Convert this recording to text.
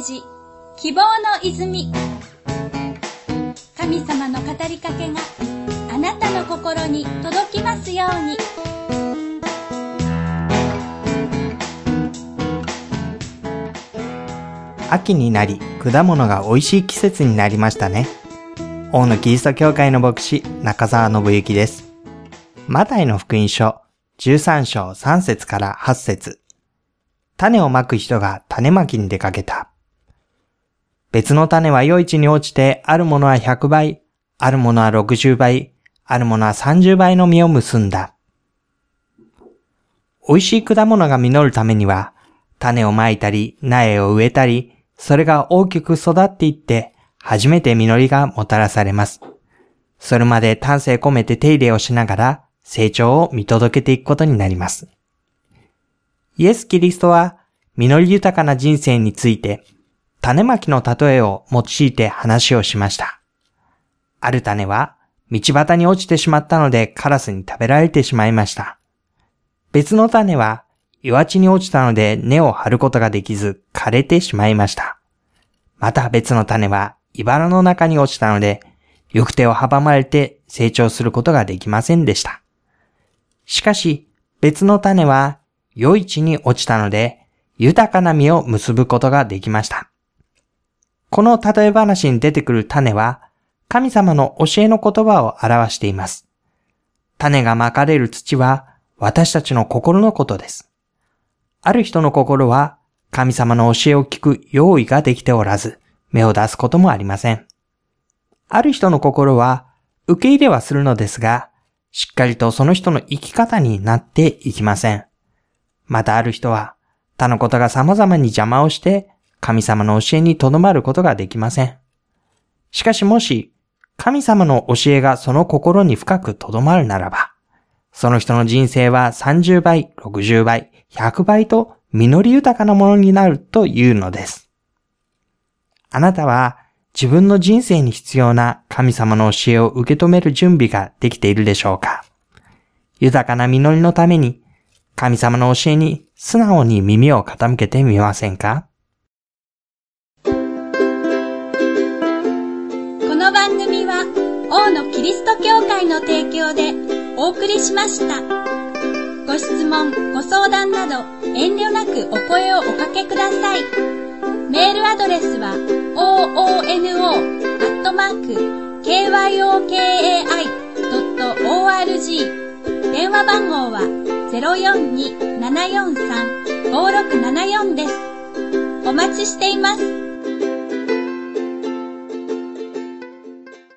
ジ希望の泉神様の語りかけがあなたの心に届きますように秋になり果物が美味しい季節になりましたね。大野キリスト教会の牧師中澤信之です。マタイの福音書13章3節から8節種をまく人が種まきに出かけた。別の種は余市に落ちて、あるものは100倍、あるものは60倍、あるものは30倍の実を結んだ。美味しい果物が実るためには、種をまいたり、苗を植えたり、それが大きく育っていって、初めて実りがもたらされます。それまで丹精込めて手入れをしながら、成長を見届けていくことになります。イエス・キリストは、実り豊かな人生について、種まきの例えを用いて話をしました。ある種は、道端に落ちてしまったのでカラスに食べられてしまいました。別の種は、岩地に落ちたので根を張ることができず枯れてしまいました。また別の種は、茨の中に落ちたので、行く手を阻まれて成長することができませんでした。しかし、別の種は、良い地に落ちたので、豊かな実を結ぶことができました。この例え話に出てくる種は、神様の教えの言葉を表しています。種がまかれる土は、私たちの心のことです。ある人の心は、神様の教えを聞く用意ができておらず、芽を出すこともありません。ある人の心は、受け入れはするのですが、しっかりとその人の生き方になっていきません。またある人は、他のことが様々に邪魔をして、神様の教えにとどまることができません。しかしもし、神様の教えがその心に深くとどまるならば、その人の人生は30倍、60倍、100倍と実り豊かなものになるというのです。あなたは自分の人生に必要な神様の教えを受け止める準備ができているでしょうか？豊かな実りのために神様の教えに素直に耳を傾けてみませんか？この番組は王のキリスト教会の提供でお送りしました。ご質問ご相談など遠慮なくお声をおかけください。メールアドレスは oono.kyokkai.org 電話番号は042-743-5674です。お待ちしています。